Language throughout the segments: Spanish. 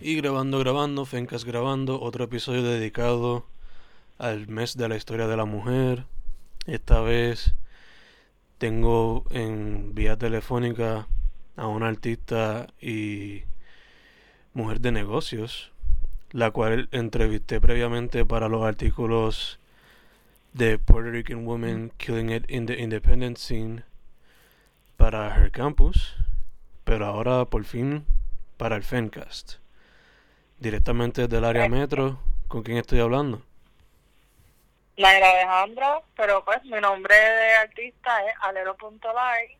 Y grabando, grabando, Fencas grabando, otro episodio dedicado al mes de la historia de la mujer. Esta vez tengo en vía telefónica a una artista y mujer de negocios, la cual entrevisté previamente para los artículos de Puerto Rican Women Killing It in the Independent Scene para Her Campus, pero ahora por fin para el Fencast directamente del área metro. ¿Con quién estoy hablando? Naira Alejandra, pero pues mi nombre de artista es alero.live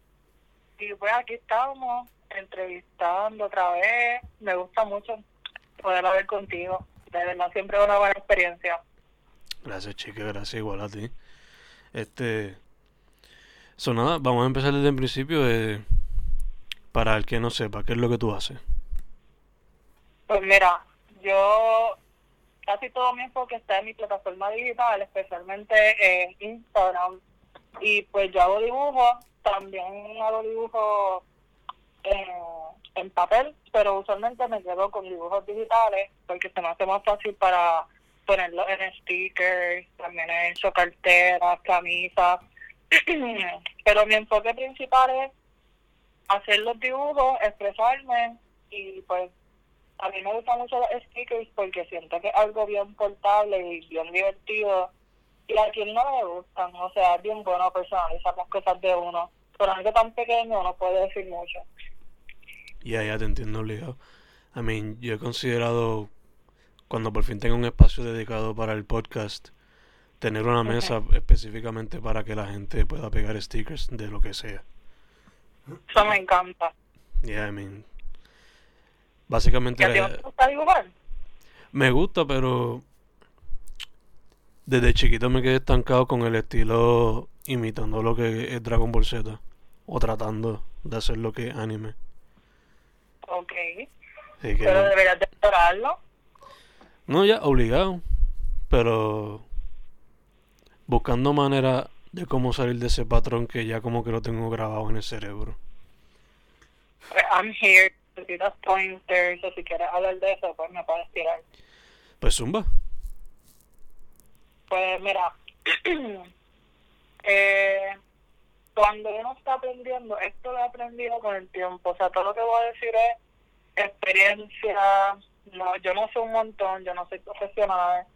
y pues aquí estamos entrevistando otra vez. Me gusta mucho poder hablar contigo. De verdad, siempre es una buena experiencia. Gracias, chica, gracias igual a ti. Este. Eso nada, vamos a empezar desde el principio. Eh, para el que no sepa, ¿qué es lo que tú haces? Pues mira, yo casi todo mi enfoque está en mi plataforma digital, especialmente en Instagram. Y pues yo hago dibujos, también hago dibujos en, papel, pero usualmente me quedo con dibujos digitales porque se me hace más fácil para ponerlos en stickers, también he hecho carteras, camisas. pero mi enfoque principal es hacer los dibujos, expresarme y pues a mí me gustan mucho los stickers porque siento que es algo bien portable y bien divertido. Y a quien no le gustan, o sea, es bien bueno personalizar las cosas de uno. Por algo tan pequeño no puede decir mucho. Ya, ya te entiendo, obligado. I mean, yo he considerado, cuando por fin tenga un espacio dedicado para el podcast, tener una mesa específicamente para que la gente pueda pegar stickers de lo que sea. Eso me encanta. Yeah, I mean, Básicamente. ¿A ti te gusta dibujar? Me gusta, pero. Desde chiquito me quedé estancado con el estilo imitando lo que es Dragon Ball Z. O tratando de hacer lo que es anime. Ok. pero deberías de explorarlo. No, ya, obligado. Pero. Buscando manera de cómo salir de ese patrón que ya como que lo tengo grabado en el cerebro. I'm here necesitas pointers o si quieres hablar de eso, pues me puedes tirar. Pues zumba. Pues mira, eh, cuando uno está aprendiendo, esto lo he aprendido con el tiempo. O sea, todo lo que voy a decir es experiencia. No, yo no sé un montón, yo no soy profesional.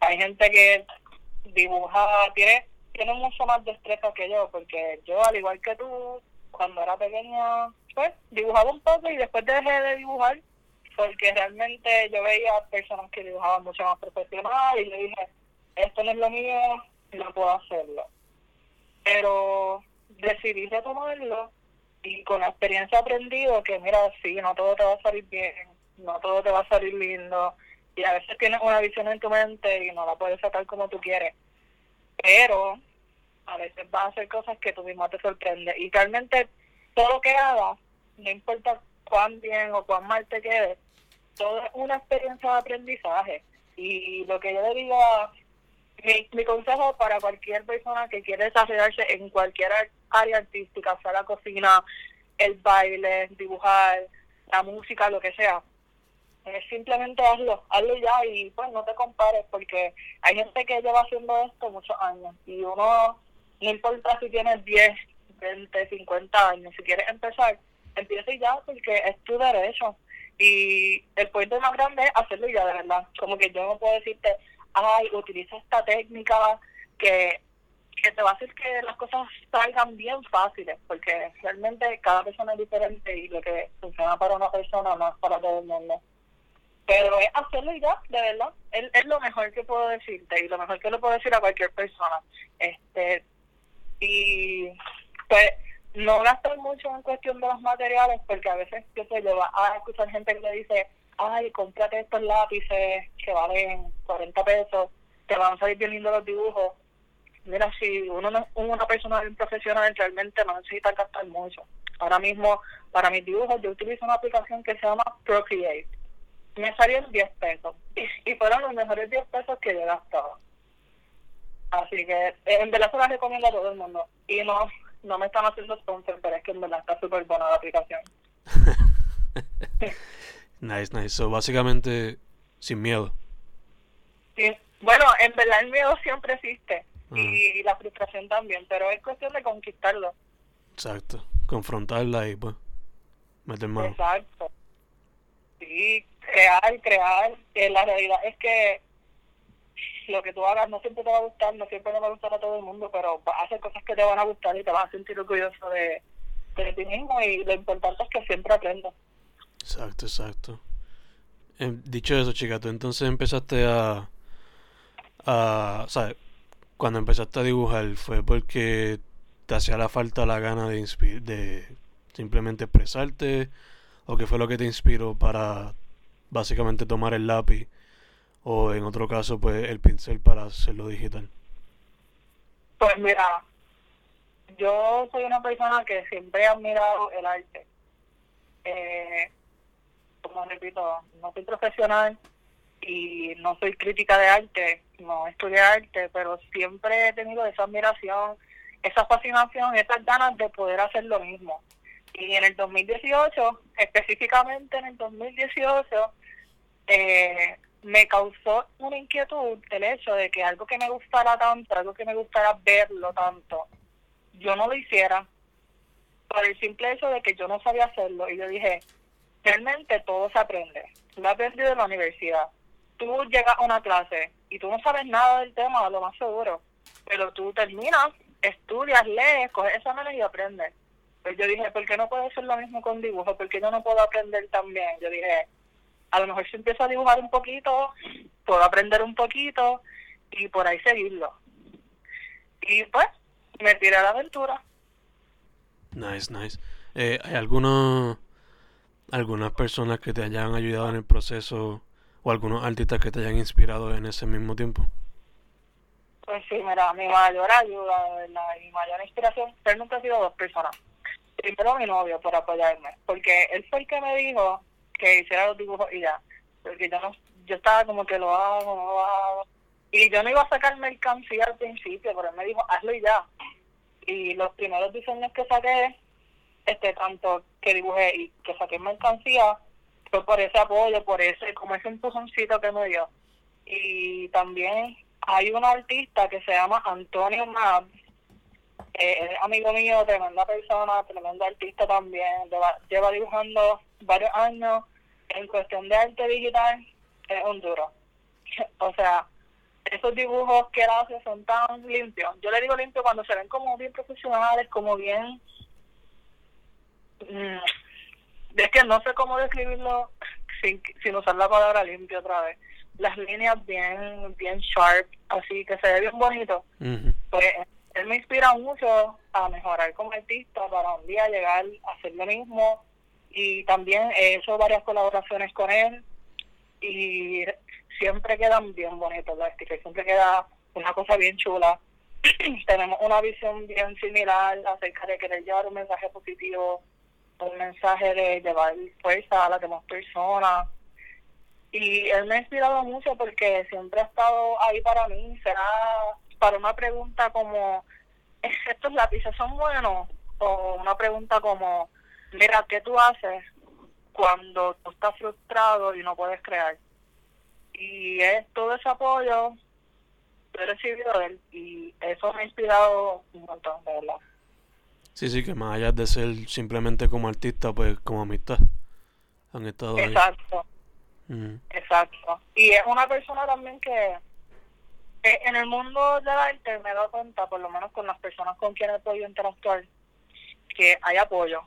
Hay gente que dibuja, tiene, tiene mucho más destreza que yo, porque yo, al igual que tú, cuando era pequeña, pues dibujaba un poco y después dejé de dibujar porque realmente yo veía personas que dibujaban mucho más profesional y le dije, esto no es lo mío, no puedo hacerlo. Pero decidí retomarlo y con la experiencia aprendido que mira, sí, no todo te va a salir bien, no todo te va a salir lindo y a veces tienes una visión en tu mente y no la puedes sacar como tú quieres. Pero a veces vas a hacer cosas que tú mismo te sorprende. Y realmente todo lo que hagas, no importa cuán bien o cuán mal te quede, todo es una experiencia de aprendizaje. Y lo que yo le digo, mi, mi consejo para cualquier persona que quiere desarrollarse en cualquier área artística, sea la cocina, el baile, dibujar, la música, lo que sea, es simplemente hazlo, hazlo ya y pues no te compares porque hay gente que lleva haciendo esto muchos años y uno no importa si tienes 10, 20, 50 años, si quieres empezar, empieza ya porque es tu derecho. Y el punto más grande es hacerlo ya de verdad. Como que yo no puedo decirte, ay, utiliza esta técnica que, que te va a hacer que las cosas salgan bien fáciles, porque realmente cada persona es diferente y lo que funciona para una persona no es para todo el mundo. Pero es hacerlo ya, de verdad. Es, es lo mejor que puedo decirte y lo mejor que le puedo decir a cualquier persona. Este, y pues no gastar mucho en cuestión de los materiales porque a veces yo se lleva a escuchar gente que le dice ay cómprate estos lápices que valen 40 pesos te van a salir bien lindos los dibujos mira si uno no, una persona bien profesional realmente no necesita gastar mucho. Ahora mismo para mis dibujos yo utilizo una aplicación que se llama Procreate. Me salieron 10 pesos y, fueron los mejores 10 pesos que yo he gastado Así que eh, en verdad se la recomiendo a todo el mundo. Y no, no me están haciendo sponsor, pero es que en verdad está súper buena la aplicación. Nice, nice. So, básicamente, sin miedo. Sí. Bueno, en verdad el miedo siempre existe y la frustración también, pero es cuestión de conquistarlo. Exacto, confrontarla y pues meter mano. Exacto. Sí, crear, crear. Que la realidad es que lo que tú hagas no siempre te va a gustar, no siempre le va a gustar a todo el mundo, pero vas a hacer cosas que te van a gustar y te vas a sentir orgulloso de, de ti mismo y lo importante es que siempre aprendas. Exacto, exacto. Eh, dicho eso, chica, tú entonces empezaste a, a, ¿sabes? Cuando empezaste a dibujar, ¿fue porque te hacía la falta la gana de, de simplemente expresarte? ¿O qué fue lo que te inspiró para básicamente tomar el lápiz? O en otro caso, pues el pincel para hacerlo digital. Pues mira, yo soy una persona que siempre he admirado el arte. Eh, como repito, no soy profesional y no soy crítica de arte, no estudié arte, pero siempre he tenido esa admiración, esa fascinación, esas ganas de poder hacer lo mismo. Y en el 2018, específicamente en el 2018, eh, me causó una inquietud el hecho de que algo que me gustara tanto, algo que me gustara verlo tanto, yo no lo hiciera por el simple hecho de que yo no sabía hacerlo. Y yo dije, realmente todo se aprende. Lo he aprendido en la universidad. Tú llegas a una clase y tú no sabes nada del tema, lo más seguro. Pero tú terminas, estudias, lees, coges exámenes y aprendes. Pues yo dije, ¿por qué no puedo hacer lo mismo con dibujo? ¿Por qué yo no puedo aprender también? Yo dije, a lo mejor si empiezo a dibujar un poquito, puedo aprender un poquito y por ahí seguirlo. Y pues, me tiré a la aventura. Nice, nice. Eh, ¿Hay algunos, algunas personas que te hayan ayudado en el proceso o algunos artistas que te hayan inspirado en ese mismo tiempo? Pues sí, mira, mi mayor ayuda, mi mayor inspiración, realmente ha sido dos personas. Primero mi novio por apoyarme, porque él fue el que me dijo que hiciera los dibujos y ya, porque yo no, yo estaba como que lo hago, no lo hago, y yo no iba a sacar mercancía al principio, pero él me dijo, hazlo y ya. Y los primeros diseños que saqué, este tanto que dibujé y que saqué mercancía, fue por ese apoyo, por ese, como ese empujoncito que me dio. Y también hay un artista que se llama Antonio Mab, eh, es amigo mío, tremenda persona, tremendo artista también, lleva, lleva dibujando varios años en cuestión de arte digital, es un duro. o sea, esos dibujos que él hace son tan limpios. Yo le digo limpio cuando se ven como bien profesionales, como bien... Mm, es que no sé cómo describirlo sin, sin usar la palabra limpio otra vez. Las líneas bien bien sharp, así que se ve bien bonito. Pues él me inspira mucho a mejorar como artista para un día llegar a hacer lo mismo. Y también he hecho varias colaboraciones con él y siempre quedan bien bonitos los stickers, siempre queda una cosa bien chula. Tenemos una visión bien similar acerca de querer llevar un mensaje positivo, un mensaje de llevar fuerza a las demás personas. Y él me ha inspirado mucho porque siempre ha estado ahí para mí. Será para una pregunta como, ¿estos lápices son buenos? O una pregunta como, mira, ¿qué tú haces cuando tú estás frustrado y no puedes crear? y es todo ese apoyo que he recibido de él y eso me ha inspirado un montón, de verdad. Sí, sí, que más allá de ser simplemente como artista, pues como amistad han estado Exacto. Exacto. Y es una persona también que en el mundo del arte me he dado cuenta, por lo menos con las personas con quienes he podido interactuar, que hay apoyo.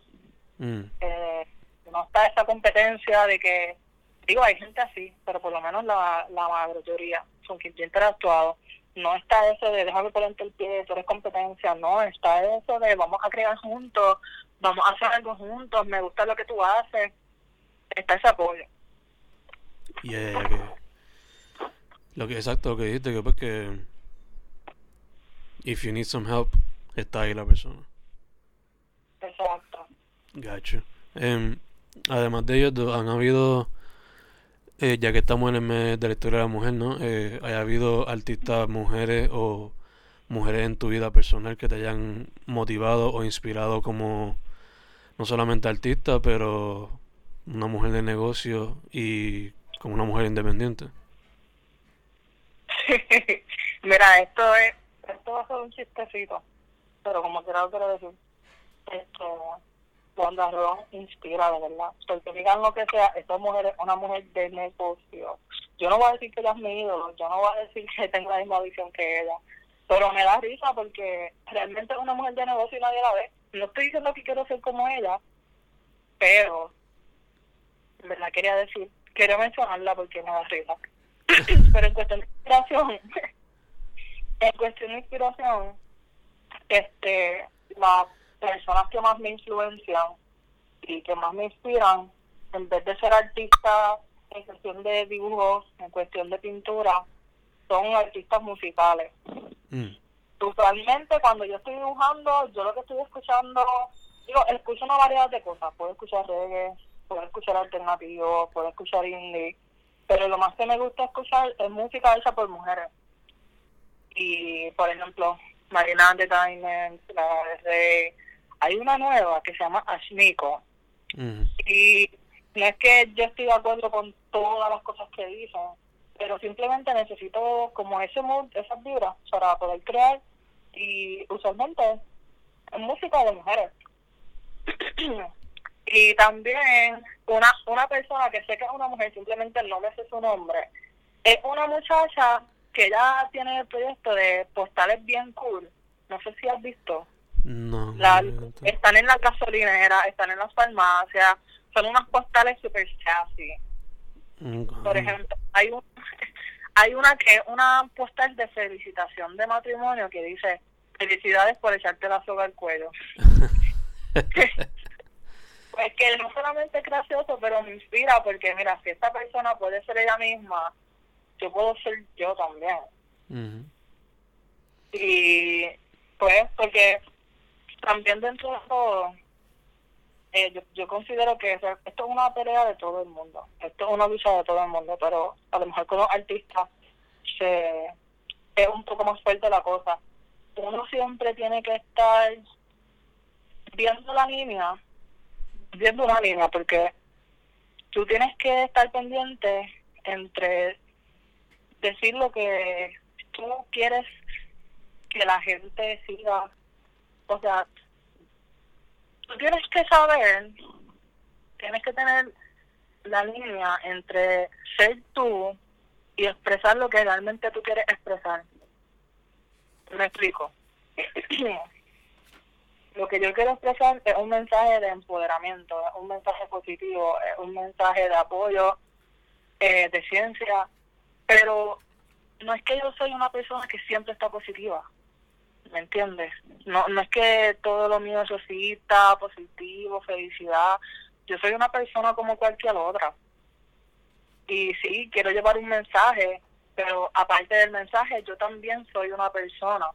Mm. Eh, no está esa competencia de que digo, hay gente así, pero por lo menos la, la mayoría son quien yo he interactuado. No está eso de déjame ponerte el pie, tú eres competencia, no, está eso de vamos a crear juntos, vamos a hacer algo juntos, me gusta lo que tú haces, está ese apoyo. Y eh, lo que exacto lo que dijiste, que pues que if you need some help, está ahí la persona. Exacto. Gacho. Em, además de ellos, han habido eh, ya que estamos en el mes de la historia de la mujer, ¿no? Eh, ¿Haya habido artistas mujeres o mujeres en tu vida personal que te hayan motivado o inspirado como no solamente artista, pero una mujer de negocio y como una mujer independiente. Mira, esto es, esto va a ser un chistecito, pero como quiera lo quiero decir, esto, Wanda Ron inspira de verdad, porque digan lo que sea, esta mujer es una mujer de negocio. Yo no voy a decir que ella es mi ídolo, yo no voy a decir que tengo la misma visión que ella, pero me da risa porque realmente es una mujer de negocio y nadie la ve. No estoy diciendo que quiero ser como ella, pero, en verdad quería decir, quería mencionarla porque me da risa. pero en cuestión de inspiración, en cuestión de inspiración, este, las personas que más me influencian y que más me inspiran, en vez de ser artistas en cuestión de dibujos, en cuestión de pintura, son artistas musicales. Mm. Usualmente cuando yo estoy dibujando, yo lo que estoy escuchando, digo, escucho una variedad de cosas. Puedo escuchar reggae, puedo escuchar alternativo, puedo escuchar indie, pero lo más que me gusta escuchar es música hecha por mujeres. Y, por ejemplo, Marina de Diamond, la de Rey. Hay una nueva que se llama Ashniko. Mm. Y no es que yo estoy de acuerdo con todas las cosas que dicen, pero simplemente necesito como ese mood, esas vibras para poder crear y usualmente es música de mujeres. y también una una persona que sé que es una mujer, simplemente no me sé su nombre, es una muchacha que ya tiene el proyecto de postales bien cool. No sé si has visto. No. La- no, están en la gasolinera, están en las farmacias, son unas postales super sassy. nunca. Por ejemplo, hay un hay una que una postal de felicitación de matrimonio que dice felicidades por echarte la soga al cuello. Pues que no solamente es gracioso, pero me inspira porque mira, si esta persona puede ser ella misma, yo puedo ser yo también. Y pues porque también dentro de todo, eh, yo, yo considero que esto es una pelea de todo el mundo, esto es una lucha de todo el mundo, pero a lo mejor con los artistas se, es un poco más fuerte la cosa. Uno siempre tiene que estar viendo la línea, viendo una línea, porque tú tienes que estar pendiente entre decir lo que tú quieres que la gente siga. O sea, tú tienes que saber, tienes que tener la línea entre ser tú y expresar lo que realmente tú quieres expresar. Me explico. lo que yo quiero expresar es un mensaje de empoderamiento, un mensaje positivo, es un mensaje de apoyo, eh, de ciencia, pero no es que yo soy una persona que siempre está positiva, ¿me entiendes? No, no es que todo lo mío es rosita, positivo, felicidad. Yo soy una persona como cualquier otra. Y sí, quiero llevar un mensaje, pero aparte del mensaje, yo también soy una persona.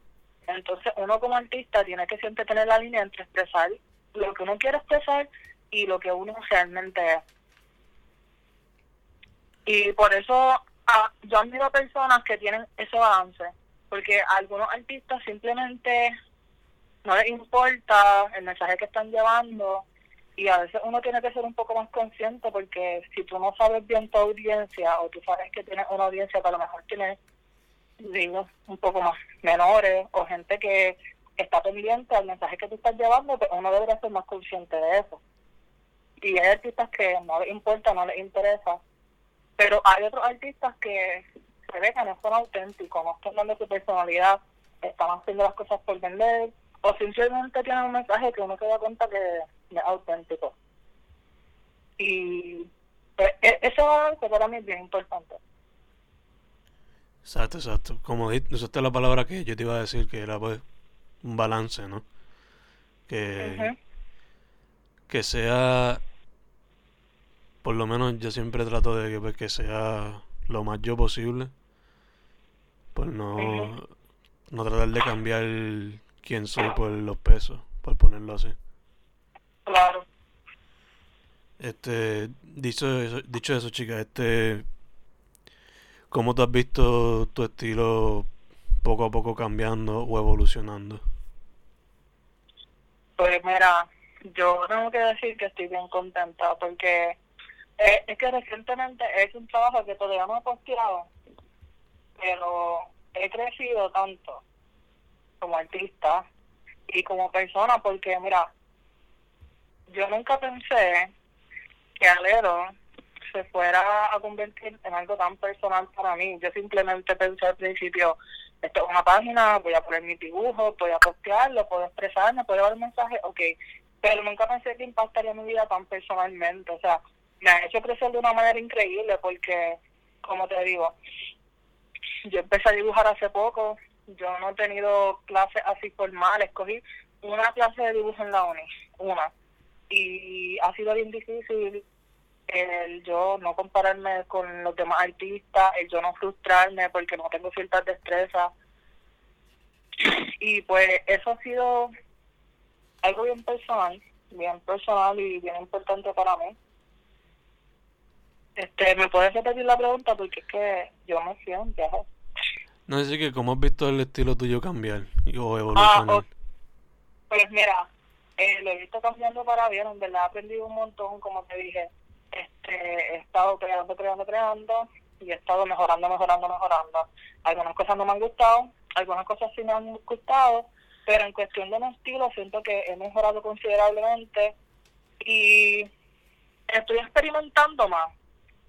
Entonces, uno como artista tiene que siempre tener la línea entre expresar lo que uno quiere expresar y lo que uno realmente es. Y por eso ah, yo admiro a personas que tienen ese balance, porque a algunos artistas simplemente no les importa el mensaje que están llevando y a veces uno tiene que ser un poco más consciente porque si tú no sabes bien tu audiencia o tú sabes que tienes una audiencia que a lo mejor tiene, digo, un poco más menores o gente que está pendiente al mensaje que tú estás llevando, pues uno debería ser más consciente de eso. Y hay artistas que no les importa, no les interesa, pero hay otros artistas que se ve que no son auténticos, no están dando su personalidad, están haciendo las cosas por vender, o simplemente tienen un mensaje que uno se da cuenta que no es auténtico. Y pues, e- eso para mí es bien importante. Exacto, exacto. Como usaste la palabra que yo te iba a decir, que era pues un balance, ¿no? Que, que sea, por lo menos yo siempre trato de que, pues, que sea lo más yo posible, por no, no tratar de cambiar quién soy por los pesos, por ponerlo así. Claro. Este, dicho eso, dicho eso, chica, este, ¿cómo tú has visto tu estilo poco a poco cambiando o evolucionando? Pues mira, yo tengo que decir que estoy bien contenta porque Eh, es que recientemente he hecho un trabajo que todavía no he posteado, pero he crecido tanto como artista y como persona porque, mira, yo nunca pensé que Alero se fuera a convertir en algo tan personal para mí. Yo simplemente pensé al principio, esto es una página, voy a poner mi dibujo, voy a postearlo, puedo expresarme, puedo dar mensaje, ok. Pero nunca pensé que impactaría mi vida tan personalmente. O sea, me ha hecho crecer de una manera increíble porque, como te digo, yo empecé a dibujar hace poco, yo no he tenido clases así formales, cogí una clase de dibujo en la uni, una, y ha sido bien difícil el yo no compararme con los demás artistas, el yo no frustrarme porque no tengo ciertas destrezas. Y pues eso ha sido algo bien personal, bien personal y bien importante para mí. Este, ¿Me puedes repetir la pregunta? Porque es que yo me siento. No, sé que cómo has visto el estilo tuyo cambiar o evolucionar. Ah, pues mira, eh, lo he visto cambiando para bien, en verdad he aprendido un montón, como te dije este, he estado creando, creando, creando y he estado mejorando, mejorando, mejorando. Algunas cosas no me han gustado, algunas cosas sí me han gustado, pero en cuestión de mi estilo siento que he mejorado considerablemente y estoy experimentando más,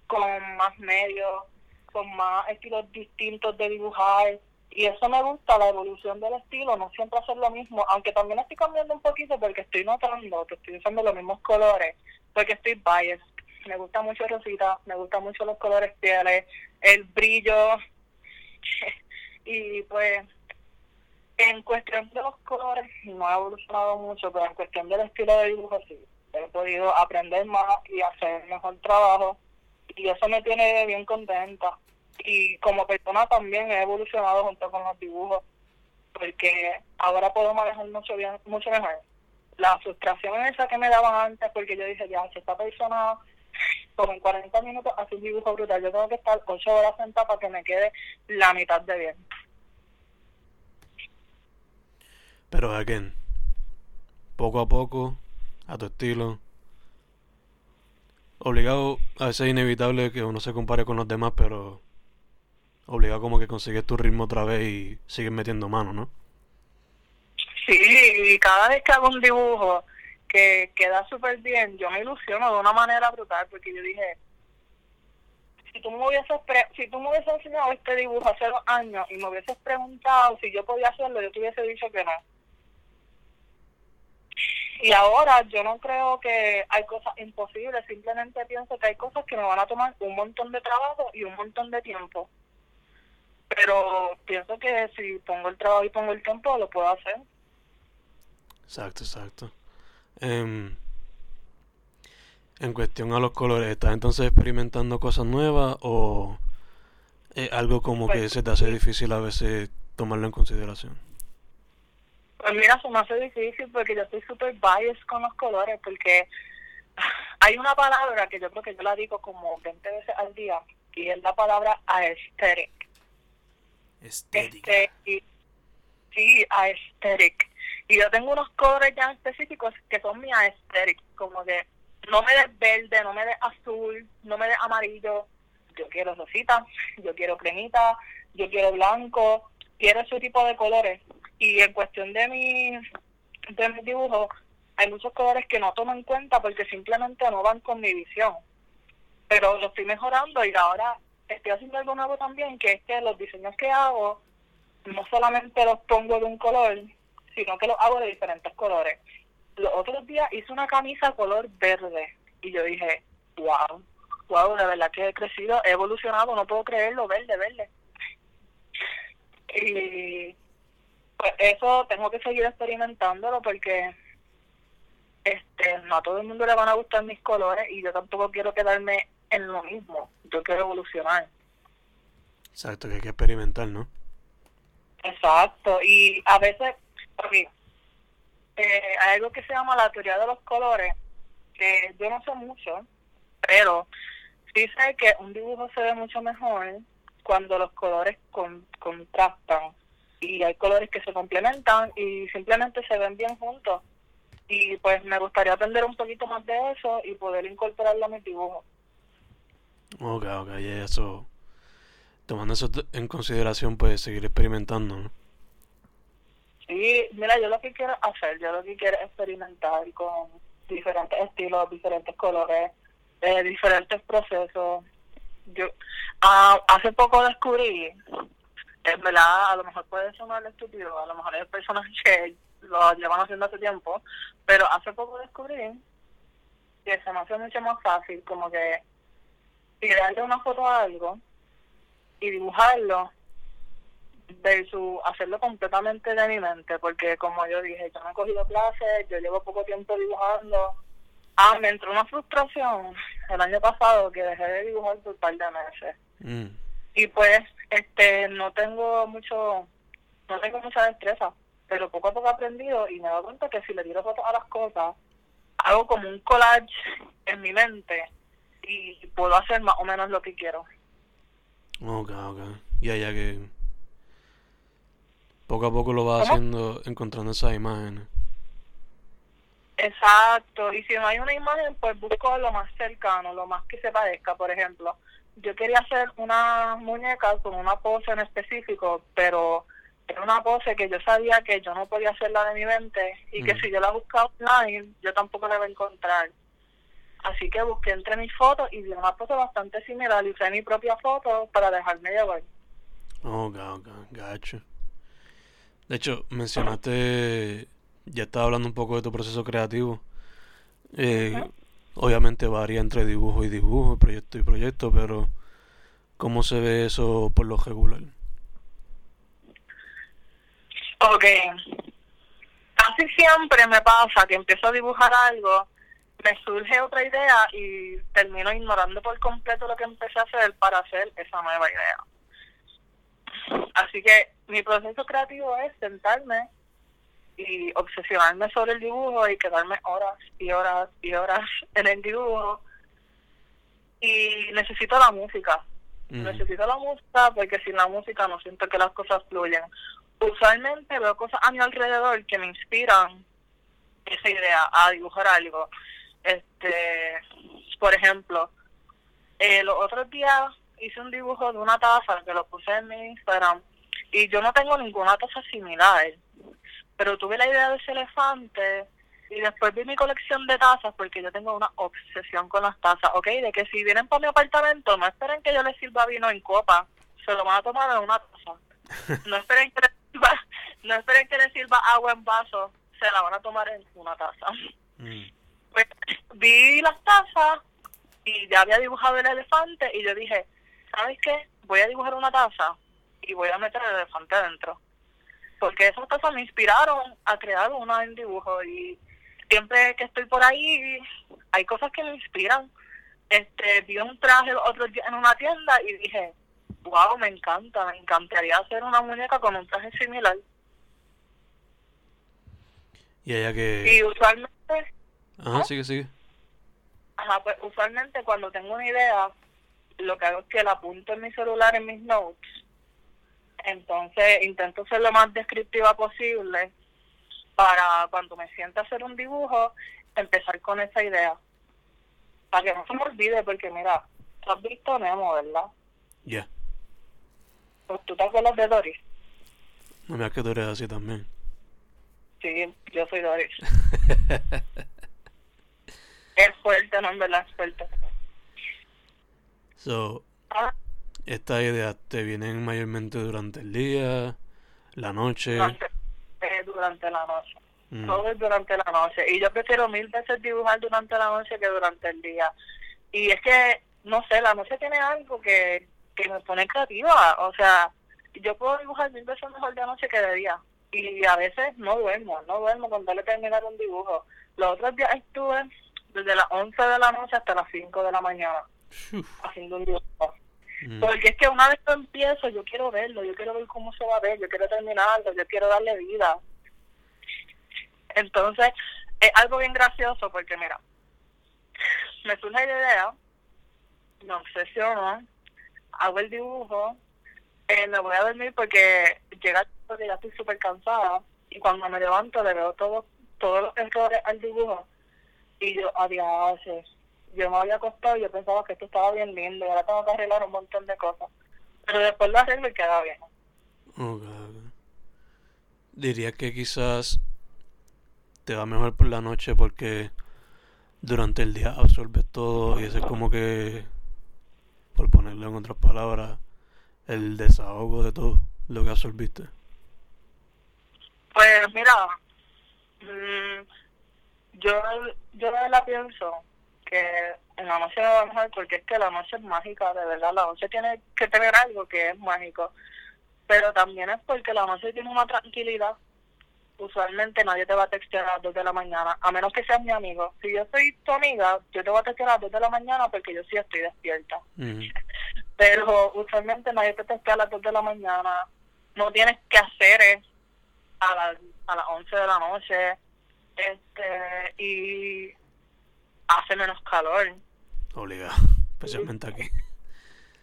con más medios, con más estilos distintos de dibujar y eso me gusta, la evolución del estilo, no siempre hacer lo mismo, aunque también estoy cambiando un poquito porque estoy notando que estoy usando los mismos colores, porque estoy biased me gusta mucho Rosita, me gustan mucho los colores pieles, el brillo. y pues, en cuestión de los colores, no ha evolucionado mucho, pero en cuestión del estilo de dibujo, sí. He podido aprender más y hacer mejor trabajo. Y eso me tiene bien contenta. Y como persona también he evolucionado junto con los dibujos, porque ahora puedo manejar mucho, bien, mucho mejor la frustración esa que me daban antes porque yo dije ya si esta persona como en 40 minutos hace un dibujo brutal. Yo tengo que estar 8 horas sentada para que me quede la mitad de bien. Pero again, poco a poco, a tu estilo. Obligado, a veces es inevitable que uno se compare con los demás, pero obligado como que consigues tu ritmo otra vez y sigues metiendo mano, ¿no? Sí, y cada vez que hago un dibujo, que queda súper bien, yo me ilusiono de una manera brutal porque yo dije, si tú me hubieses, si tú me hubieses enseñado este dibujo hace dos años y me hubieses preguntado si yo podía hacerlo, yo te hubiese dicho que no. Y ahora yo no creo que hay cosas imposibles, simplemente pienso que hay cosas que me van a tomar un montón de trabajo y un montón de tiempo. Pero pienso que si pongo el trabajo y pongo el tiempo, lo puedo hacer. Exacto, exacto. Em, en cuestión a los colores, ¿estás entonces experimentando cosas nuevas o es algo como que pues se te hace difícil a veces tomarlo en consideración? Pues mira, se me hace difícil porque yo estoy súper biased con los colores porque hay una palabra que yo creo que yo la digo como 20 veces al día y es la palabra aesthetic. Estética. Este, sí, aesthetic. Y yo tengo unos colores ya específicos que son mi aesthetic, como que no me des verde, no me des azul, no me des amarillo. Yo quiero rosita, yo quiero cremita, yo quiero blanco, quiero ese tipo de colores. Y en cuestión de mi, de mis dibujos, hay muchos colores que no tomo en cuenta porque simplemente no van con mi visión. Pero lo estoy mejorando y ahora estoy haciendo algo nuevo también, que es que los diseños que hago no solamente los pongo de un color, sino que lo hago de diferentes colores. Los otros días hice una camisa color verde y yo dije, wow, wow, de verdad que he crecido, he evolucionado, no puedo creerlo, verde, verde. Y pues eso tengo que seguir experimentándolo porque este no a todo el mundo le van a gustar mis colores y yo tampoco quiero quedarme en lo mismo, yo quiero evolucionar. Exacto, que hay que experimentar, ¿no? Exacto, y a veces eh, hay algo que se llama la teoría de los colores, que yo no sé mucho, pero sí sé que un dibujo se ve mucho mejor cuando los colores contrastan y hay colores que se complementan y simplemente se ven bien juntos. Y pues me gustaría aprender un poquito más de eso y poder incorporarlo a mis dibujos. Ok, ok, y eso. Tomando eso en consideración, pues seguir experimentando, ¿no? Sí, mira, yo lo que quiero hacer, yo lo que quiero es experimentar con diferentes estilos, diferentes colores, eh, diferentes procesos. Yo ah, hace poco descubrí, en verdad, a lo mejor puede sonar estúpido, a lo mejor hay personas que lo llevan haciendo hace tiempo, pero hace poco descubrí que se me hace mucho más fácil como que tirarle una foto a algo y dibujarlo versus hacerlo completamente de mi mente, porque como yo dije, yo no he cogido clases, yo llevo poco tiempo dibujando. Ah, me entró una frustración el año pasado que dejé de dibujar por un par de meses. Mm, Y pues, este, no tengo mucho, no tengo mucha destreza, pero poco a poco he aprendido y me he dado cuenta que si le tiro fotos a las cosas, hago como un collage en mi mente y puedo hacer más o menos lo que quiero. Ok, ok. Y allá que. Poco a poco lo vas ¿Cómo? haciendo, encontrando esas imágenes. Exacto, y si no hay una imagen, pues busco lo más cercano, lo más que se parezca. Por ejemplo, yo quería hacer una muñeca con una pose en específico, pero era una pose que yo sabía que yo no podía hacerla de mi mente y que si yo la buscaba online, yo tampoco la iba a encontrar. Así que busqué entre mis fotos y vi una foto bastante similar y usé mi propia foto para dejarme llevar. Ok, ok, gacho. De hecho, mencionaste, ya estaba hablando un poco de tu proceso creativo. Eh, obviamente varía entre dibujo y dibujo, proyecto y proyecto, pero ¿cómo se ve eso por lo regular? Ok. Casi siempre me pasa que empiezo a dibujar algo, me surge otra idea y termino ignorando por completo lo que empecé a hacer para hacer esa nueva idea. Así que mi proceso creativo es sentarme y obsesionarme sobre el dibujo y quedarme horas y horas y horas en el dibujo. Y necesito la música. Necesito la música porque sin la música no siento que las cosas fluyen. Usualmente veo cosas a mi alrededor que me inspiran esa idea a dibujar algo. Este, por ejemplo, eh, los otros días hice un dibujo de una taza que lo puse en mi Instagram y yo no tengo ninguna taza similar, pero tuve la idea de ese elefante y después vi mi colección de tazas porque yo tengo una obsesión con las tazas, ¿ok? De que si vienen para mi apartamento no esperen que yo les sirva vino en copa, se lo van a tomar en una taza. No esperen que les sirva, no esperen que les sirva agua en vaso, se la van a tomar en una taza. Mm. Pues vi las tazas y ya había dibujado el elefante y yo dije, ¿sabes qué? Voy a dibujar una taza y voy a meter el elefante adentro. Porque esas tazas me inspiraron a crear una en dibujo y siempre que estoy por ahí hay cosas que me inspiran. Este, vi un traje otro día en una tienda y dije, wow, me encanta, me encantaría hacer una muñeca con un traje similar. Y allá Y que... usualmente Ajá, sigue, sigue. Ajá, pues usualmente cuando tengo una idea, lo que hago es que la apunto en mi celular, en mis notes. Entonces intento ser lo más descriptiva posible para cuando me sienta a hacer un dibujo, empezar con esa idea. Para que no se me olvide, porque mira, tú has visto Nemo, ¿verdad? Ya. Pues tú te acuerdas de Doris. No me que eres así también. Sí, yo soy Doris. Es fuerte, no, en verdad, es fuerte. So, estas ideas te vienen mayormente durante el día, la noche. durante, eh, durante la noche. Mm. todo es durante la noche. Y yo prefiero mil veces dibujar durante la noche que durante el día. Y es que, no sé, la noche tiene algo que, que me pone creativa. O sea, yo puedo dibujar mil veces mejor de noche que de día. Y a veces no duermo, no duermo con darle terminar un dibujo. Los otros días estuve desde las 11 de la noche hasta las 5 de la mañana. Haciendo un dibujo. Mm. Porque es que una vez que empiezo, yo quiero verlo, yo quiero ver cómo se va a ver, yo quiero terminarlo, yo quiero darle vida. Entonces, es algo bien gracioso porque, mira, me surge la idea, me obsesiono, hago el dibujo, eh, me voy a dormir porque llega el tiempo que ya estoy súper cansada y cuando me levanto le veo todo, todos los errores al dibujo y yo, adiós, yo me había acostado y yo pensaba que esto estaba bien lindo y ahora tengo que arreglar un montón de cosas. Pero después lo arreglo y queda bien. Ok. Diría que quizás te va mejor por la noche porque durante el día absorbes todo y ese es como que, por ponerlo en otras palabras, el desahogo de todo lo que absorbiste. Pues mira, mm, yo, yo verdad pienso que en la noche va mejor porque es que la noche es mágica, de verdad, la noche tiene que tener algo que es mágico, pero también es porque la noche tiene una tranquilidad. Usualmente nadie te va a textear a las 2 de la mañana, a menos que seas mi amigo. Si yo soy tu amiga, yo te voy a textear a las 2 de la mañana porque yo sí estoy despierta. Pero usualmente nadie te textea a las 2 de la mañana. No tienes que hacer es a las, a las 11 de la noche. este Y hace menos calor. Obligado, especialmente aquí.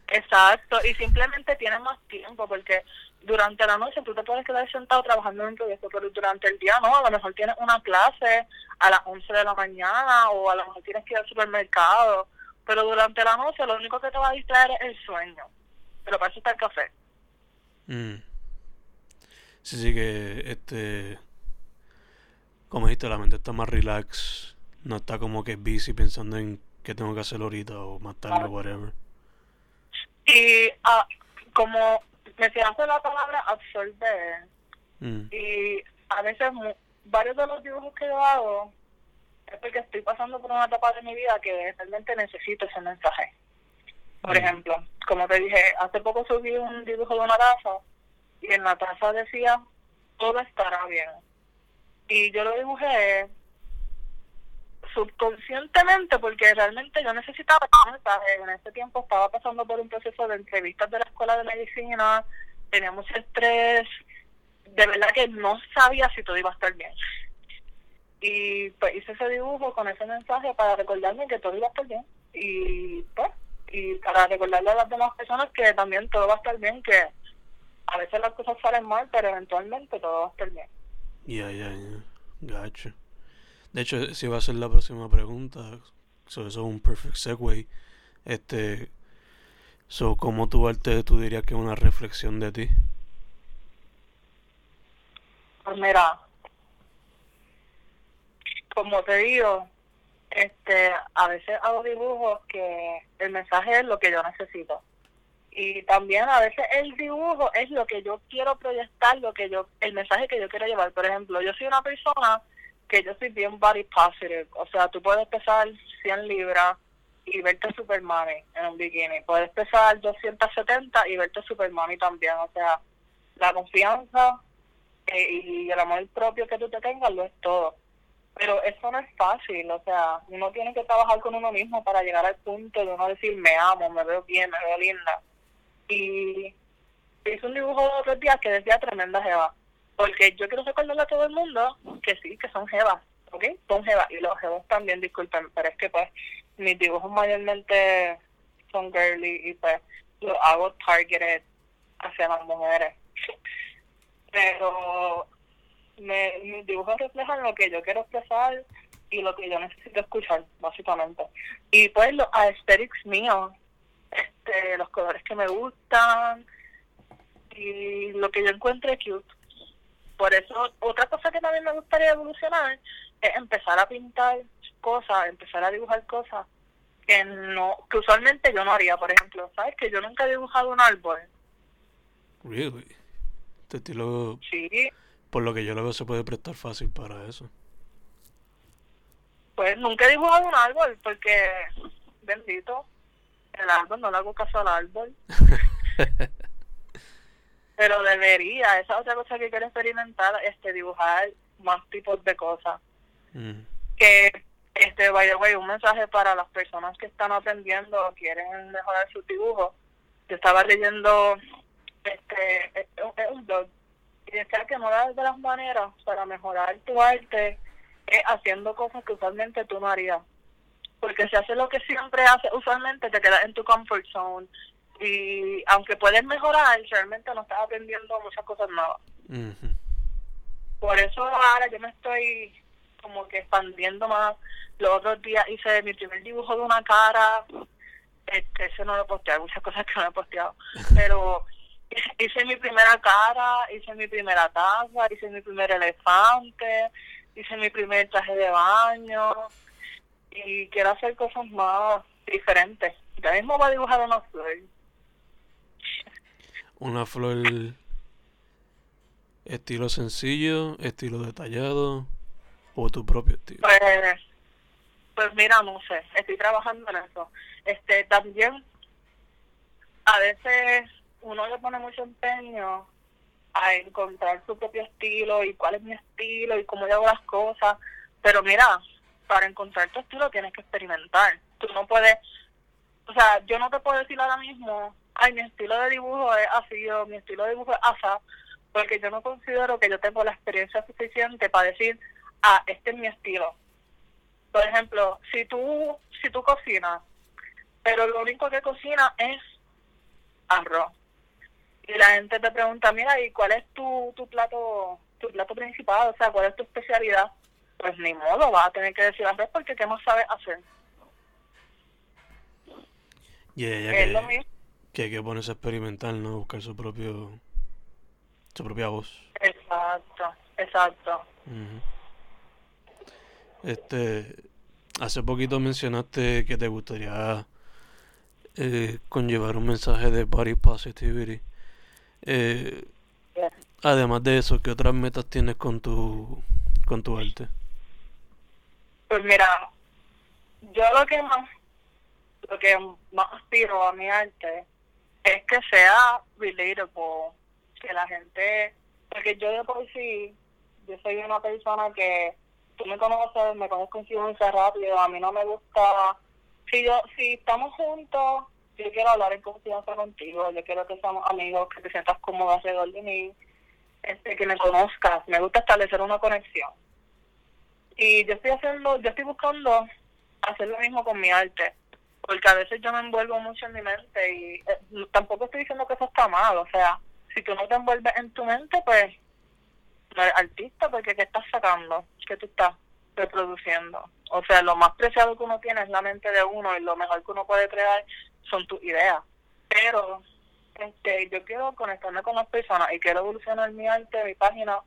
Exacto, y simplemente tienes más tiempo porque durante la noche tú te puedes quedar sentado trabajando en un proyecto, pero durante el día no, a lo mejor tienes una clase a las 11 de la mañana o a lo mejor tienes que ir al supermercado, pero durante la noche lo único que te va a distraer es el sueño, pero para eso está el café. Mm. Sí, sí que este como dijiste, la mente está más relax, no está como que busy pensando en qué tengo que hacer ahorita o más tarde o whatever. Y ah, como mencionaste la palabra absorber, Mm. y a veces varios de los dibujos que yo hago es porque estoy pasando por una etapa de mi vida que realmente necesito ese mensaje. Por Mm. ejemplo, como te dije, hace poco subí un dibujo de una taza y en la taza decía, todo estará bien. Y yo lo dibujé subconscientemente porque realmente yo necesitaba ese mensaje. En ese tiempo estaba pasando por un proceso de entrevistas de la escuela de medicina, tenía mucho estrés, de verdad que no sabía si todo iba a estar bien. Y pues hice ese dibujo con ese mensaje para recordarme que todo iba a estar bien. Y pues, y para recordarle a las demás personas que también todo va a estar bien, que a veces las cosas salen mal, pero eventualmente todo va a estar bien. Ya, ya, ya. Gacho. De hecho, si va a ser la próxima pregunta, so, eso es un perfect segue. Este, so, ¿cómo tu arte tú dirías que es una reflexión de ti? Pues mira, como te digo, este, a veces hago dibujos que el mensaje es lo que yo necesito. Y también a veces el dibujo es lo que yo quiero proyectar, lo que yo, el mensaje que yo quiero llevar. Por ejemplo, yo soy una persona que yo soy bien body positive. O sea, tú puedes pesar 100 libras y verte super mami en un bikini. Puedes pesar 270 y verte super mami también. O sea, la confianza eh, y el amor propio que tú te tengas lo es todo. Pero eso no es fácil, o sea, uno tiene que trabajar con uno mismo para llegar al punto de uno decir, me amo, me veo bien, me veo linda. Y hice un dibujo de otros días que decía tremenda jeva, porque yo quiero recordarle a todo el mundo que sí, que son jevas, ¿ok? Son jevas, y los jevos también, disculpen, pero es que pues mis dibujos mayormente son girly y pues lo hago targeted hacia las mujeres. Pero me, mis dibujos reflejan lo que yo quiero expresar y lo que yo necesito escuchar, básicamente. Y pues los aesthetics míos, este, los colores que me gustan y lo que yo encuentre cute. Por eso, otra cosa que también me gustaría evolucionar es empezar a pintar cosas, empezar a dibujar cosas que no que usualmente yo no haría. Por ejemplo, ¿sabes? Que yo nunca he dibujado un árbol. Really? Este estilo, Sí, por lo que yo lo veo, se puede prestar fácil para eso. Pues nunca he dibujado un árbol porque, bendito, el árbol, no le hago caso al árbol. Pero debería, esa es otra cosa que quiero experimentar, este dibujar más tipos de cosas. Mm. Que, este, by the way, un mensaje para las personas que están aprendiendo o quieren mejorar su dibujo. Yo estaba leyendo este es un- es un blog y decía que una de las maneras para mejorar tu arte es haciendo cosas que usualmente tú no harías. Porque si haces lo que siempre haces, usualmente te quedas en tu comfort zone. Y aunque puedes mejorar, realmente no estás aprendiendo muchas cosas nuevas. Por eso ahora yo me estoy como que expandiendo más. Los otros días hice mi primer dibujo de una cara, este, ese no lo he posteado, hay muchas cosas que no he posteado, pero hice mi primera cara, hice mi primera taza, hice mi primer elefante, hice mi primer traje de baño y quiero hacer cosas más diferentes. Ya mismo voy a dibujar una flor. Una flor estilo sencillo, estilo detallado o tu propio estilo. Pues, pues mira, no sé, estoy trabajando en eso. Este, también a veces uno le pone mucho empeño a encontrar su propio estilo y cuál es mi estilo y cómo yo hago las cosas. Pero mira, para encontrar tu estilo tienes que experimentar. Tú no puedes, o sea, yo no te puedo decir ahora mismo, ay, mi estilo de dibujo es así o mi estilo de dibujo es asa, porque yo no considero que yo tengo la experiencia suficiente para decir, ah, este es mi estilo. Por ejemplo, si tú, si tú cocinas, pero lo único que cocinas es arroz y la gente te pregunta, mira, ¿y cuál es tu, tu plato tu plato principal? O sea, ¿cuál es tu especialidad? Pues ni modo, vas a tener que decir arroz porque ¿qué más sabes hacer? Y ella que, que hay que ponerse a experimentar, ¿no? Buscar su propio su propia voz. Exacto, exacto. Este, hace poquito mencionaste que te gustaría eh, conllevar un mensaje de body positivity. Eh, además de eso, ¿qué otras metas tienes con tu, con tu arte? Pues mira, yo lo que más, lo que más aspiro a mi arte es que sea relatable, que la gente, porque yo de por sí, yo soy una persona que tú me conoces, me conozco en rápido, a mí no me gusta, si yo, si estamos juntos, yo quiero hablar en confianza contigo, yo quiero que seamos amigos, que te sientas cómodo alrededor de mí, este, que me conozcas, me gusta establecer una conexión. Y yo estoy haciendo, yo estoy buscando hacer lo mismo con mi arte, porque a veces yo me envuelvo mucho en mi mente y eh, tampoco estoy diciendo que eso está mal, o sea, si tú no te envuelves en tu mente, pues artista, porque ¿qué estás sacando? ¿Qué tú estás reproduciendo? O sea, lo más preciado que uno tiene es la mente de uno y lo mejor que uno puede crear son tus ideas. Pero este, yo quiero conectarme con las personas y quiero evolucionar mi arte, mi página.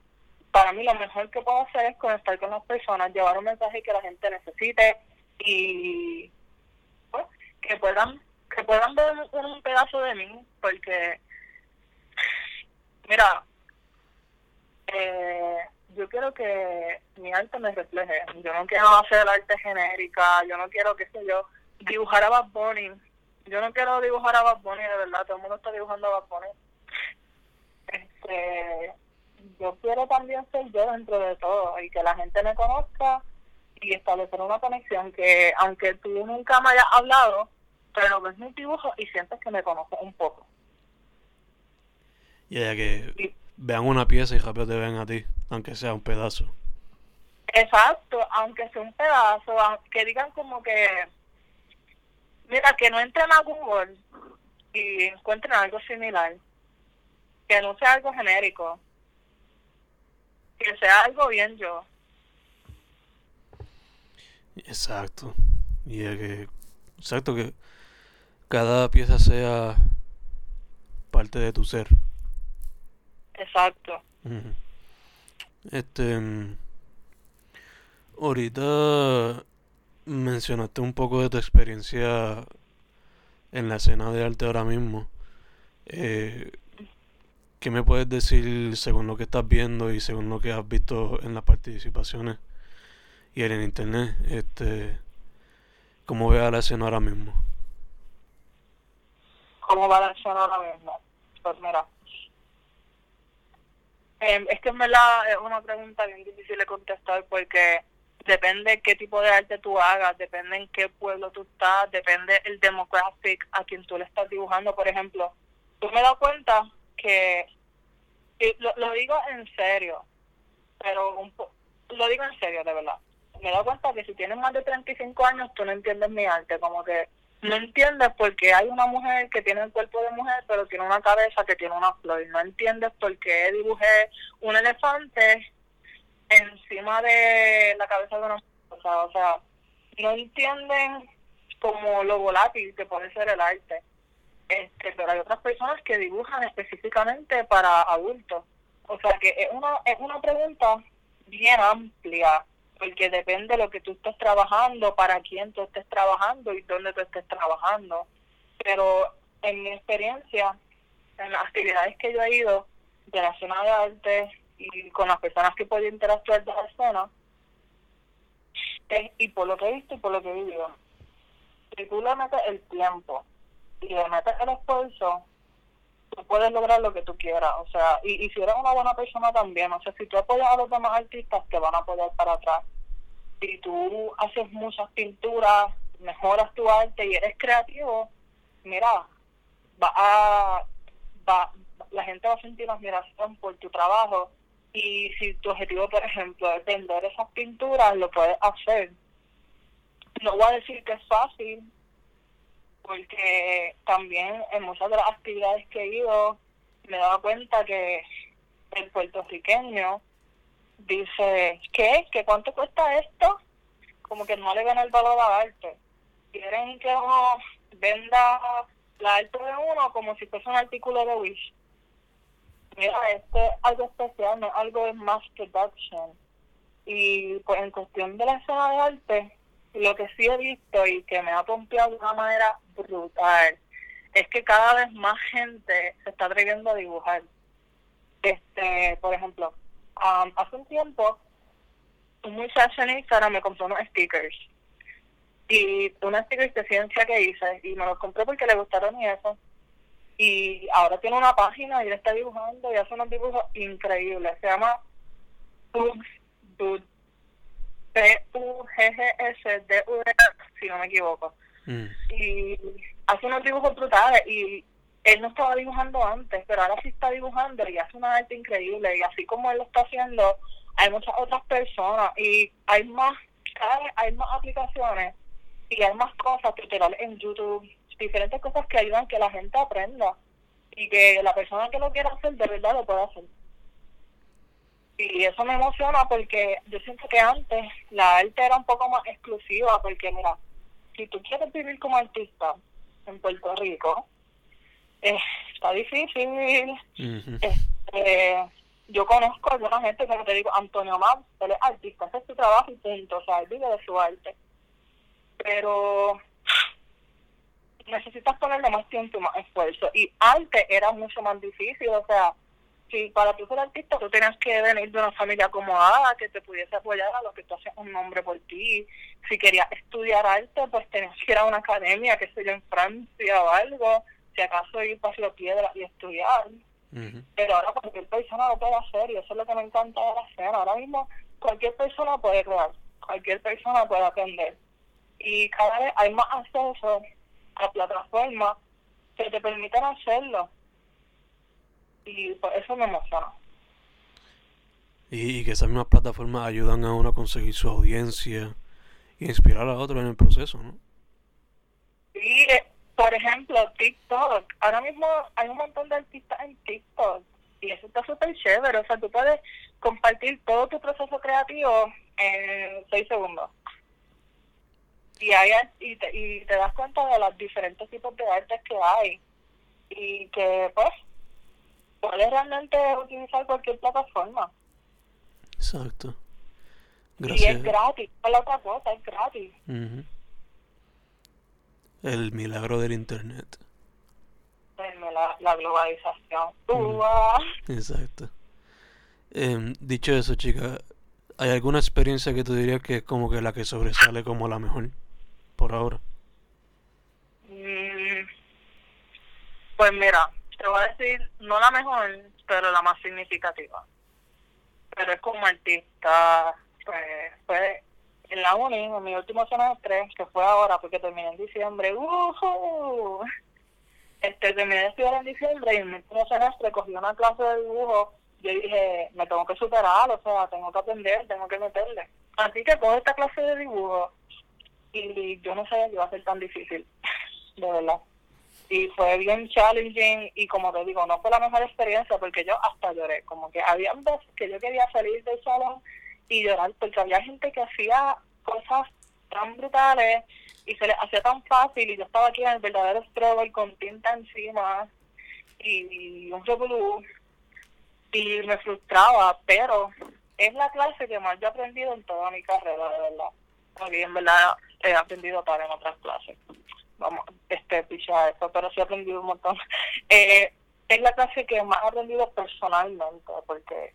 Para mí lo mejor que puedo hacer es conectar con las personas, llevar un mensaje que la gente necesite y que puedan que puedan ver un, pedazo de mí, porque mira, eh, yo quiero que mi arte me refleje. Yo no quiero hacer arte genérica, yo no quiero, qué sé yo, dibujar a Bad Bunny yo no quiero dibujar a Bad Bunny, de verdad, todo el mundo está dibujando a Bad Bunny. Este, yo quiero también ser yo dentro de todo y que la gente me conozca y establecer una conexión que aunque tú nunca me hayas hablado, pero ves mi dibujo y sientes que me conoces un poco. Y ya que vean una pieza y rápido te ven a ti, aunque sea un pedazo. Exacto, aunque sea un pedazo, que digan como que Mira, que no entren a Google y encuentren algo similar. Que no sea algo genérico. Que sea algo bien yo. Exacto. Y que, exacto, que cada pieza sea parte de tu ser. Exacto. Este. Ahorita mencionaste un poco de tu experiencia en la escena de arte ahora mismo. Eh, ¿Qué me puedes decir según lo que estás viendo y según lo que has visto en las participaciones y en internet? Este, ¿Cómo ve a la escena ahora mismo? ¿Cómo va la escena ahora mismo? Pues mira, eh, es que me la es una pregunta bien difícil de contestar porque depende qué tipo de arte tú hagas, depende en qué pueblo tú estás, depende el demographic a quien tú le estás dibujando. Por ejemplo, tú me das cuenta que, lo, lo, digo en serio, pero un lo digo en serio, de verdad. Me doy cuenta que si tienes más de 35 años, tú no entiendes mi arte, como que no entiendes por qué hay una mujer que tiene el cuerpo de mujer, pero tiene una cabeza que tiene una flor. No entiendes por qué dibujé un elefante encima de la cabeza de una cosa, o sea, no entienden como lo volátil que puede ser el arte. Este, pero hay otras personas que dibujan específicamente para adultos. O sea que es una, es una pregunta bien amplia, porque depende de lo que tú estés trabajando, para quién tú estés trabajando y dónde tú estés trabajando. Pero en mi experiencia, en las actividades que yo he ido de la zona de arte y con las personas que puedo interactuar de la zona, y por lo que he visto y por lo que he vivido, si tú le metes el tiempo y le metes el esfuerzo, tú puedes lograr lo que tú quieras. O sea, y, y si eres una buena persona también, o sea, si tú apoyas a los demás artistas, te van a apoyar para atrás. Si tú haces muchas pinturas, mejoras tu arte y eres creativo, mira, va a, va, la gente va a sentir admiración por tu trabajo y si tu objetivo, por ejemplo, es vender esas pinturas, lo puedes hacer. No voy a decir que es fácil, porque también en muchas de las actividades que he ido me he dado cuenta que el puertorriqueño dice, ¿qué? ¿Que cuánto cuesta esto? Como que no le ven el valor al arte. Quieren que uno venda la arte de uno como si fuese un artículo de Wish mira, esto es algo especial, no algo de mass production. Y pues en cuestión de la escena de arte, lo que sí he visto y que me ha pompeado de una manera brutal es que cada vez más gente se está atreviendo a dibujar. Este, por ejemplo, um, hace un tiempo un muchacho en Instagram me compró unos stickers y unos stickers de ciencia que hice y me los compré porque le gustaron y eso y ahora tiene una página y él está dibujando y hace unos dibujos increíbles. Se llama Pugs Dude. P-U-G-G-S-D-U-D, si no me equivoco. Mm. Y hace unos dibujos brutales y él no estaba dibujando antes, pero ahora sí está dibujando y hace una arte increíble. Y así como él lo está haciendo, hay muchas otras personas y hay más, cada vez hay más aplicaciones y hay más cosas tutoriales en YouTube diferentes cosas que ayudan a que la gente aprenda y que la persona que lo quiera hacer de verdad lo pueda hacer. Y eso me emociona porque yo siento que antes la arte era un poco más exclusiva porque mira, si tú quieres vivir como artista en Puerto Rico, eh, está difícil. este, yo conozco a alguna gente que te digo, Antonio Más, él es artista, hace su trabajo y punto, o sea, él vive de su arte. Pero necesitas ponerle más tiempo y más esfuerzo. Y antes era mucho más difícil, o sea, si para tú ser artista tú tenías que venir de una familia acomodada que te pudiese apoyar a lo que tú haces un nombre por ti. Si querías estudiar arte, pues tenías que ir a una academia, que sé yo, en Francia o algo, si acaso ir para Ciudad Piedra y estudiar. Pero ahora cualquier persona lo puede hacer y eso es lo que me encanta de la escena. Ahora mismo cualquier persona puede crear, cualquier persona puede aprender. Y cada vez hay más acceso a plataformas que te permitan hacerlo. Y por eso me emociona. Y, que esas mismas plataformas ayudan a uno a conseguir su audiencia y inspirar a otros en el proceso, ¿no? Sí, eh, por ejemplo, TikTok. Ahora mismo hay un montón de artistas en TikTok y eso está súper chévere. O sea, tú puedes compartir todo tu proceso creativo en seis segundos y, hay, y, te, y te das cuenta de los diferentes tipos de artes que hay y que pues puedes realmente utilizar cualquier plataforma. Exacto. Gracias. Y es gratis, es la otra cosa, es gratis. El milagro del internet. la, globalización. Uh Exacto. Eh, dicho eso, chica, ¿hay alguna experiencia que tú dirías que es como que la que sobresale como la mejor? por ahora? Mm, pues mira, te voy a decir, no la mejor, pero la más significativa. Pero es como artista, pues fue en la uni, en mi último semestre, que fue ahora porque terminé en diciembre, uh este terminé de estudiar en diciembre y en mi último semestre cogí una clase de dibujo yo dije, me tengo que superar, o sea, tengo que aprender, tengo que meterle. Así que cojo esta clase de dibujo y yo no sabía que iba a ser tan difícil, de verdad. Y fue bien challenging y como te digo, no fue la mejor experiencia porque yo hasta lloré, como que había veces que yo quería salir del salón y llorar porque había gente que hacía cosas tan brutales y se les hacía tan fácil y yo estaba aquí en el verdadero struggle con tinta encima y, un revolú y me frustraba, pero es la clase que más yo he aprendido en toda mi carrera, de verdad. Porque en verdad he aprendido para en otras clases. Vamos, este, eso, pero sí he aprendido un montón. Eh, es la clase que más he aprendido personalmente, porque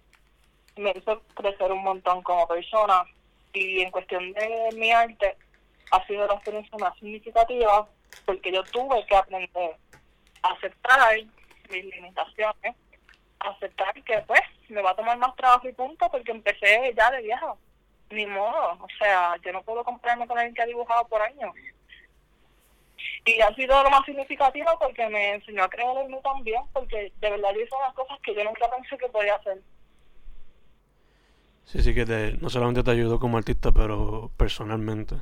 me hizo crecer un montón como persona y en cuestión de mi arte ha sido la experiencia más significativa porque yo tuve que aprender a aceptar mis limitaciones, aceptar que pues me va a tomar más trabajo y punto porque empecé ya de vieja. Ni modo, o sea, yo no puedo comprarme con alguien que ha dibujado por años. Y ha sido lo más significativo porque me enseñó a creer en mí también, porque de verdad yo hice unas cosas que yo nunca pensé que podía hacer. Sí, sí, que te, no solamente te ayudó como artista, pero personalmente.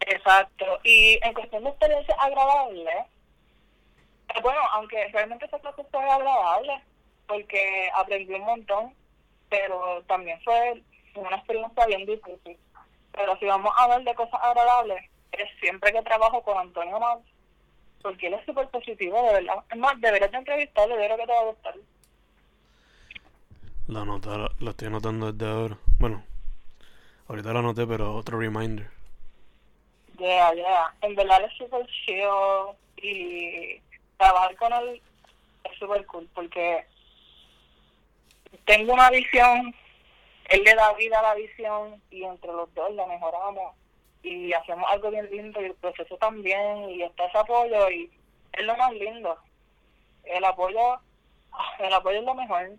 Exacto. Y en cuestión de experiencia agradable, eh, bueno, aunque realmente esa clase fue agradable, porque aprendí un montón, pero también fue una experiencia bien difícil. Pero si vamos a hablar de cosas agradables, es siempre que trabajo con Antonio Más, porque él es súper positivo, de verdad. Es más, deberías de entrevistarle, de que te va a gustar. La nota, la, estoy anotando desde ahora. Bueno, ahorita la anoté, pero otro reminder. Yeah, yeah. En verdad es súper chido y trabajar con él es súper cool porque tengo una visión, él le da vida a la visión y entre los dos la mejoramos y hacemos algo bien lindo y el proceso también y está ese apoyo y es lo más lindo. El apoyo, el apoyo es lo mejor.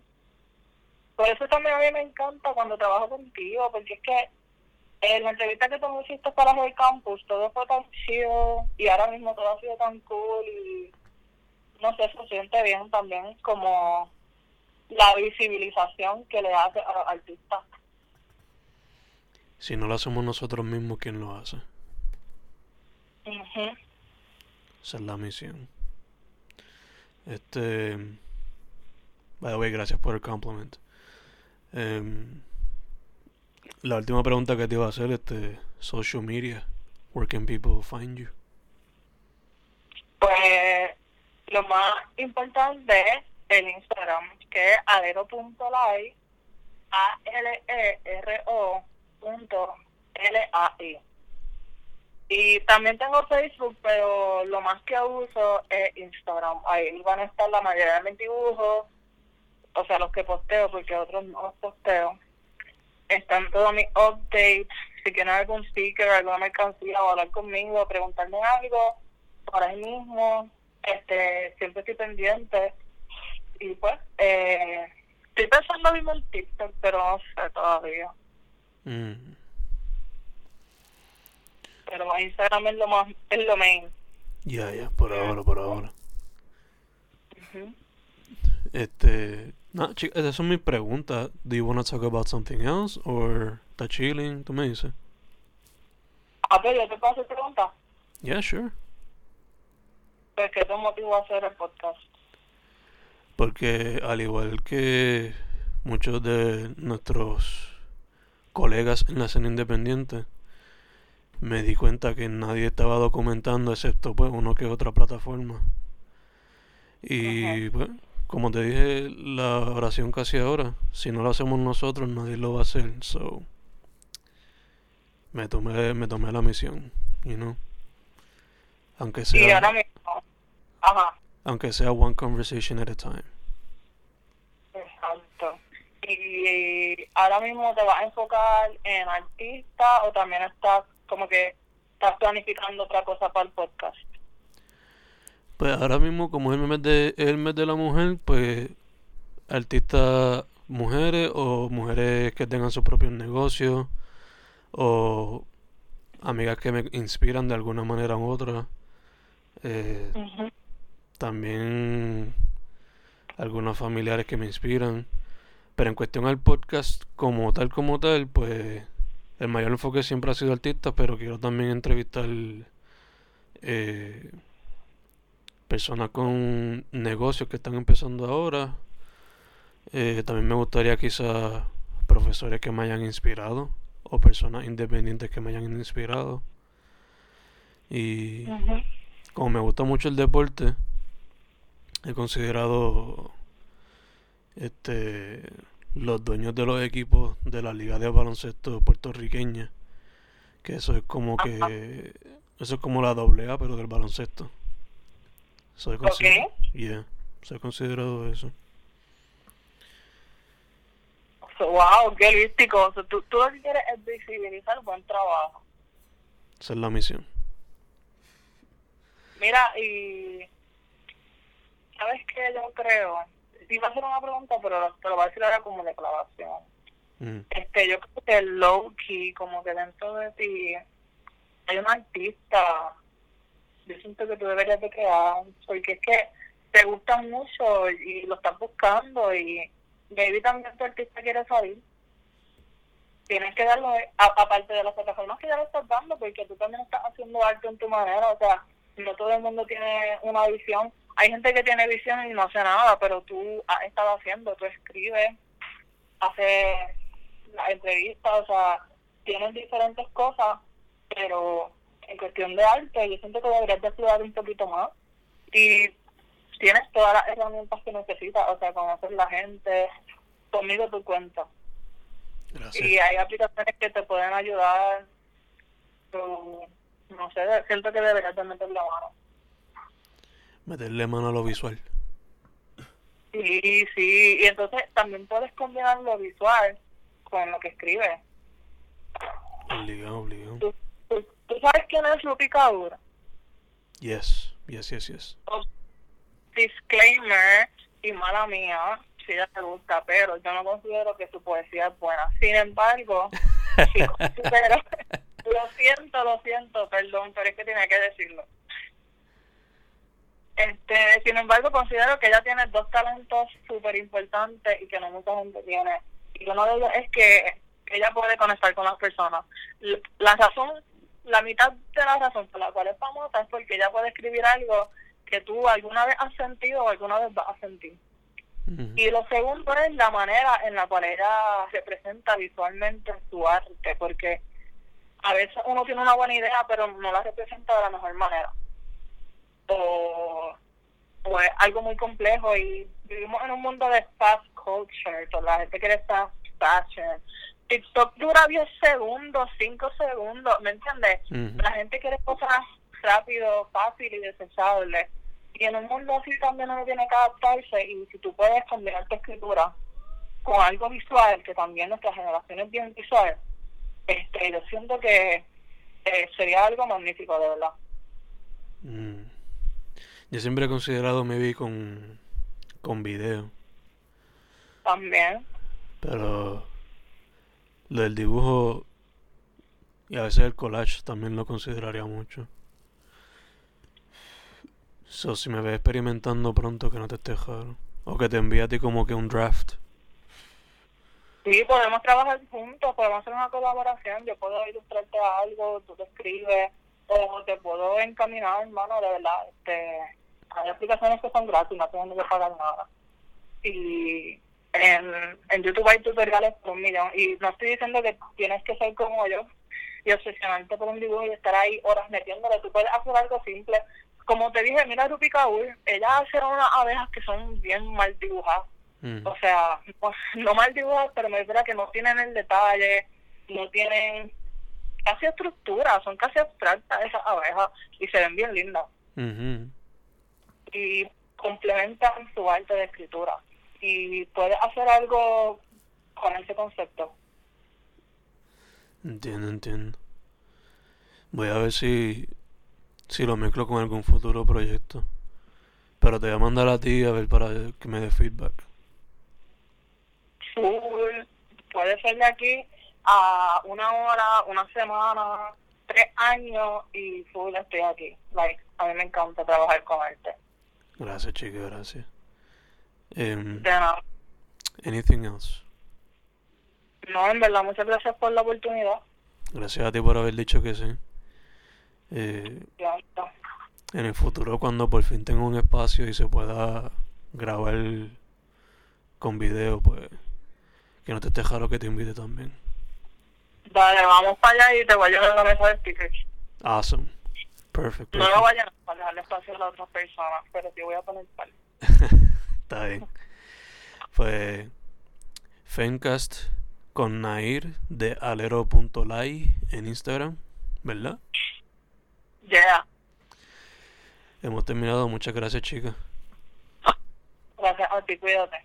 Por eso también a mí me encanta cuando trabajo contigo, porque es que en la entrevista que tú me hiciste para el campus, todo fue tan chido y ahora mismo todo ha sido tan cool y no sé, se siente bien también como la visibilización que le hace a los artistas. Si no lo hacemos nosotros mismos, ¿quién lo hace? Esa es la misión. Este. By the way, gracias por el compliment. Um, la última pregunta que te iba a hacer, este, social media, where can people find you? Pues lo más importante es el Instagram, que es alero.lai, A-L-E-R-O punto L-A-I. Y también tengo Facebook, pero lo más que uso es Instagram. Ahí van a estar la mayoría de mis dibujos, o sea, los que posteo, porque otros no los posteo están todos mis updates. Si quieren algún sticker, alguna mercancía o hablar conmigo, preguntarme algo, por ahí mismo, este, siempre estoy pendiente. Y pues, eh, estoy pensando mismo en TikTok, pero no sé todavía. Mm. Pero Instagram es lo más, es lo main. Ya, ya, por ahora, por ahora. Este, no, chicas, esa es mi pregunta. Do you want to talk about something else or está chilling? Tú me dices. A ver, ¿yo te puedo hacer pregunta? Yeah, sure. ¿Por qué te motivó a hacer el podcast? Porque al igual que muchos de nuestros colegas en la escena independiente, me di cuenta que nadie estaba documentando excepto pues uno que otra plataforma. Y pues como te dije la oración casi ahora, si no lo hacemos nosotros, nadie lo va a hacer. So, me tomé, me tomé la misión, you know. Aunque sea, aunque sea one conversation at a time. Y ahora mismo te vas a enfocar en artista o también estás como que estás planificando otra cosa para el podcast. Pues ahora mismo, como es el mes de, el mes de la mujer, pues artistas mujeres o mujeres que tengan sus propios negocios o amigas que me inspiran de alguna manera u otra. Eh, también algunos familiares que me inspiran. Pero en cuestión al podcast como tal, como tal, pues el mayor enfoque siempre ha sido artistas, pero quiero también entrevistar eh, personas con negocios que están empezando ahora. Eh, también me gustaría quizás profesores que me hayan inspirado o personas independientes que me hayan inspirado. Y como me gusta mucho el deporte, he considerado este los dueños de los equipos de la liga de baloncesto puertorriqueña que eso es como que eso es como la doble A pero del baloncesto. Soy considerado yeah, soy considerado eso. Wow qué lístico. Tú, tú lo que quieres es visibilizar buen trabajo. Esa es la misión. Mira y sabes qué yo creo iba a hacer una pregunta, pero te lo voy a decir ahora como declaración. Mm. Este, yo creo que el low key, como que dentro de ti hay un artista. Yo siento que tú deberías de crear, porque es que te gusta mucho y lo estás buscando y baby también tu artista quiere salir. Tienes que darlo, aparte de las plataformas que ya lo estás dando, porque tú también estás haciendo arte en tu manera, o sea, no todo el mundo tiene una visión hay gente que tiene visión y no hace nada, pero tú has estado haciendo, tú escribes, haces la entrevistas, o sea, tienes diferentes cosas, pero en cuestión de arte, yo siento que deberías de estudiar un poquito más y tienes todas las herramientas que necesitas, o sea, conocer la gente, conmigo tu cuenta. Gracias. Y hay aplicaciones que te pueden ayudar, pero, no sé, siento que deberías de meter la mano. Meterle mano a lo visual. Sí, sí, y entonces también puedes combinar lo visual con lo que escribes. Obligado, obligado. ¿Tú, tú, sabes quién es Rupi Kaur? Yes, yes, yes, yes. Oh, disclaimer, y mala mía, si ella te gusta, pero yo no considero que su poesía es buena. Sin embargo, pero, lo siento, lo siento, perdón, pero es que tiene que decirlo. Este, sin embargo, considero que ella tiene dos talentos súper importantes y que no mucha gente tiene. Y uno de ellos es que ella puede conectar con las personas. La razón, la mitad de la razón por la cual es famosa es porque ella puede escribir algo que tú alguna vez has sentido o alguna vez vas a sentir. Y lo segundo es la manera en la cual ella representa visualmente su arte, porque a veces uno tiene una buena idea, pero no la representa de la mejor manera o, es algo muy complejo y vivimos en un mundo de fast culture, toda la gente quiere fast fashion. TikTok dura 10 segundos, 5 segundos, ¿me entiendes? La gente quiere cosas rápido, fácil y desechable. Y en un mundo así también uno tiene que adaptarse y si tú puedes combinar tu escritura con algo visual, que también nuestra generación es bien visual, este, yo siento que eh, sería algo magnífico, de verdad. Mm. Yo siempre he considerado maybe con, con video. También. Pero lo del dibujo y a veces el collage también lo consideraría mucho. So, si me ves experimentando pronto que no te estés jaro. O que te envíe a ti como que un draft. Sí, podemos trabajar juntos, podemos hacer una colaboración. Yo puedo ilustrarte algo, tú te escribes, o te puedo encaminar, hermano, de verdad. Este, hay aplicaciones que son gratis, no tienes que pagar nada. Y en, en YouTube hay tutoriales por un millón. Y no estoy diciendo que tienes que ser como yo y obsesionarte por un dibujo y estar ahí horas metiéndole. Tú puedes hacer algo simple. Como te dije, mira Rupi Kaur, ella hace unas abejas que son bien mal dibujadas. Mm. O sea, no, mal dibujadas, pero me refiero que no tienen el detalle, no tienen casi estructura, son casi abstractas esas abejas y se ven bien lindas y complementan su arte de escritura. Y puedes hacer algo con ese concepto. Entiendo, entiendo. Voy a ver si, si lo mezclo con algún futuro proyecto. Pero te voy a mandar a ti a ver para que me dé feedback. Full. Puede ser de aquí a una hora, una semana, tres años y full estoy aquí. Like, a mí me encanta trabajar con arte. Gracias, chica, gracias. Um, de nada. Anything else? No, en verdad, muchas gracias por la oportunidad. Gracias a ti por haber dicho que sí. Eh, en el futuro, cuando por fin tenga un espacio y se pueda grabar con video, pues Que no te esté jaro que te invite también. Dale, vamos para allá y te voy a llevar la mesa de stickers. Awesome. Perfect. No lo vayan para dejarle espacio a las otras personas, pero sí voy a poner par. Está bien. Pues Fencast con Nair de alero.lai en Instagram, ¿verdad? Yeah. Hemos terminado. Muchas gracias, chicas. Gracias a ti, cuídate.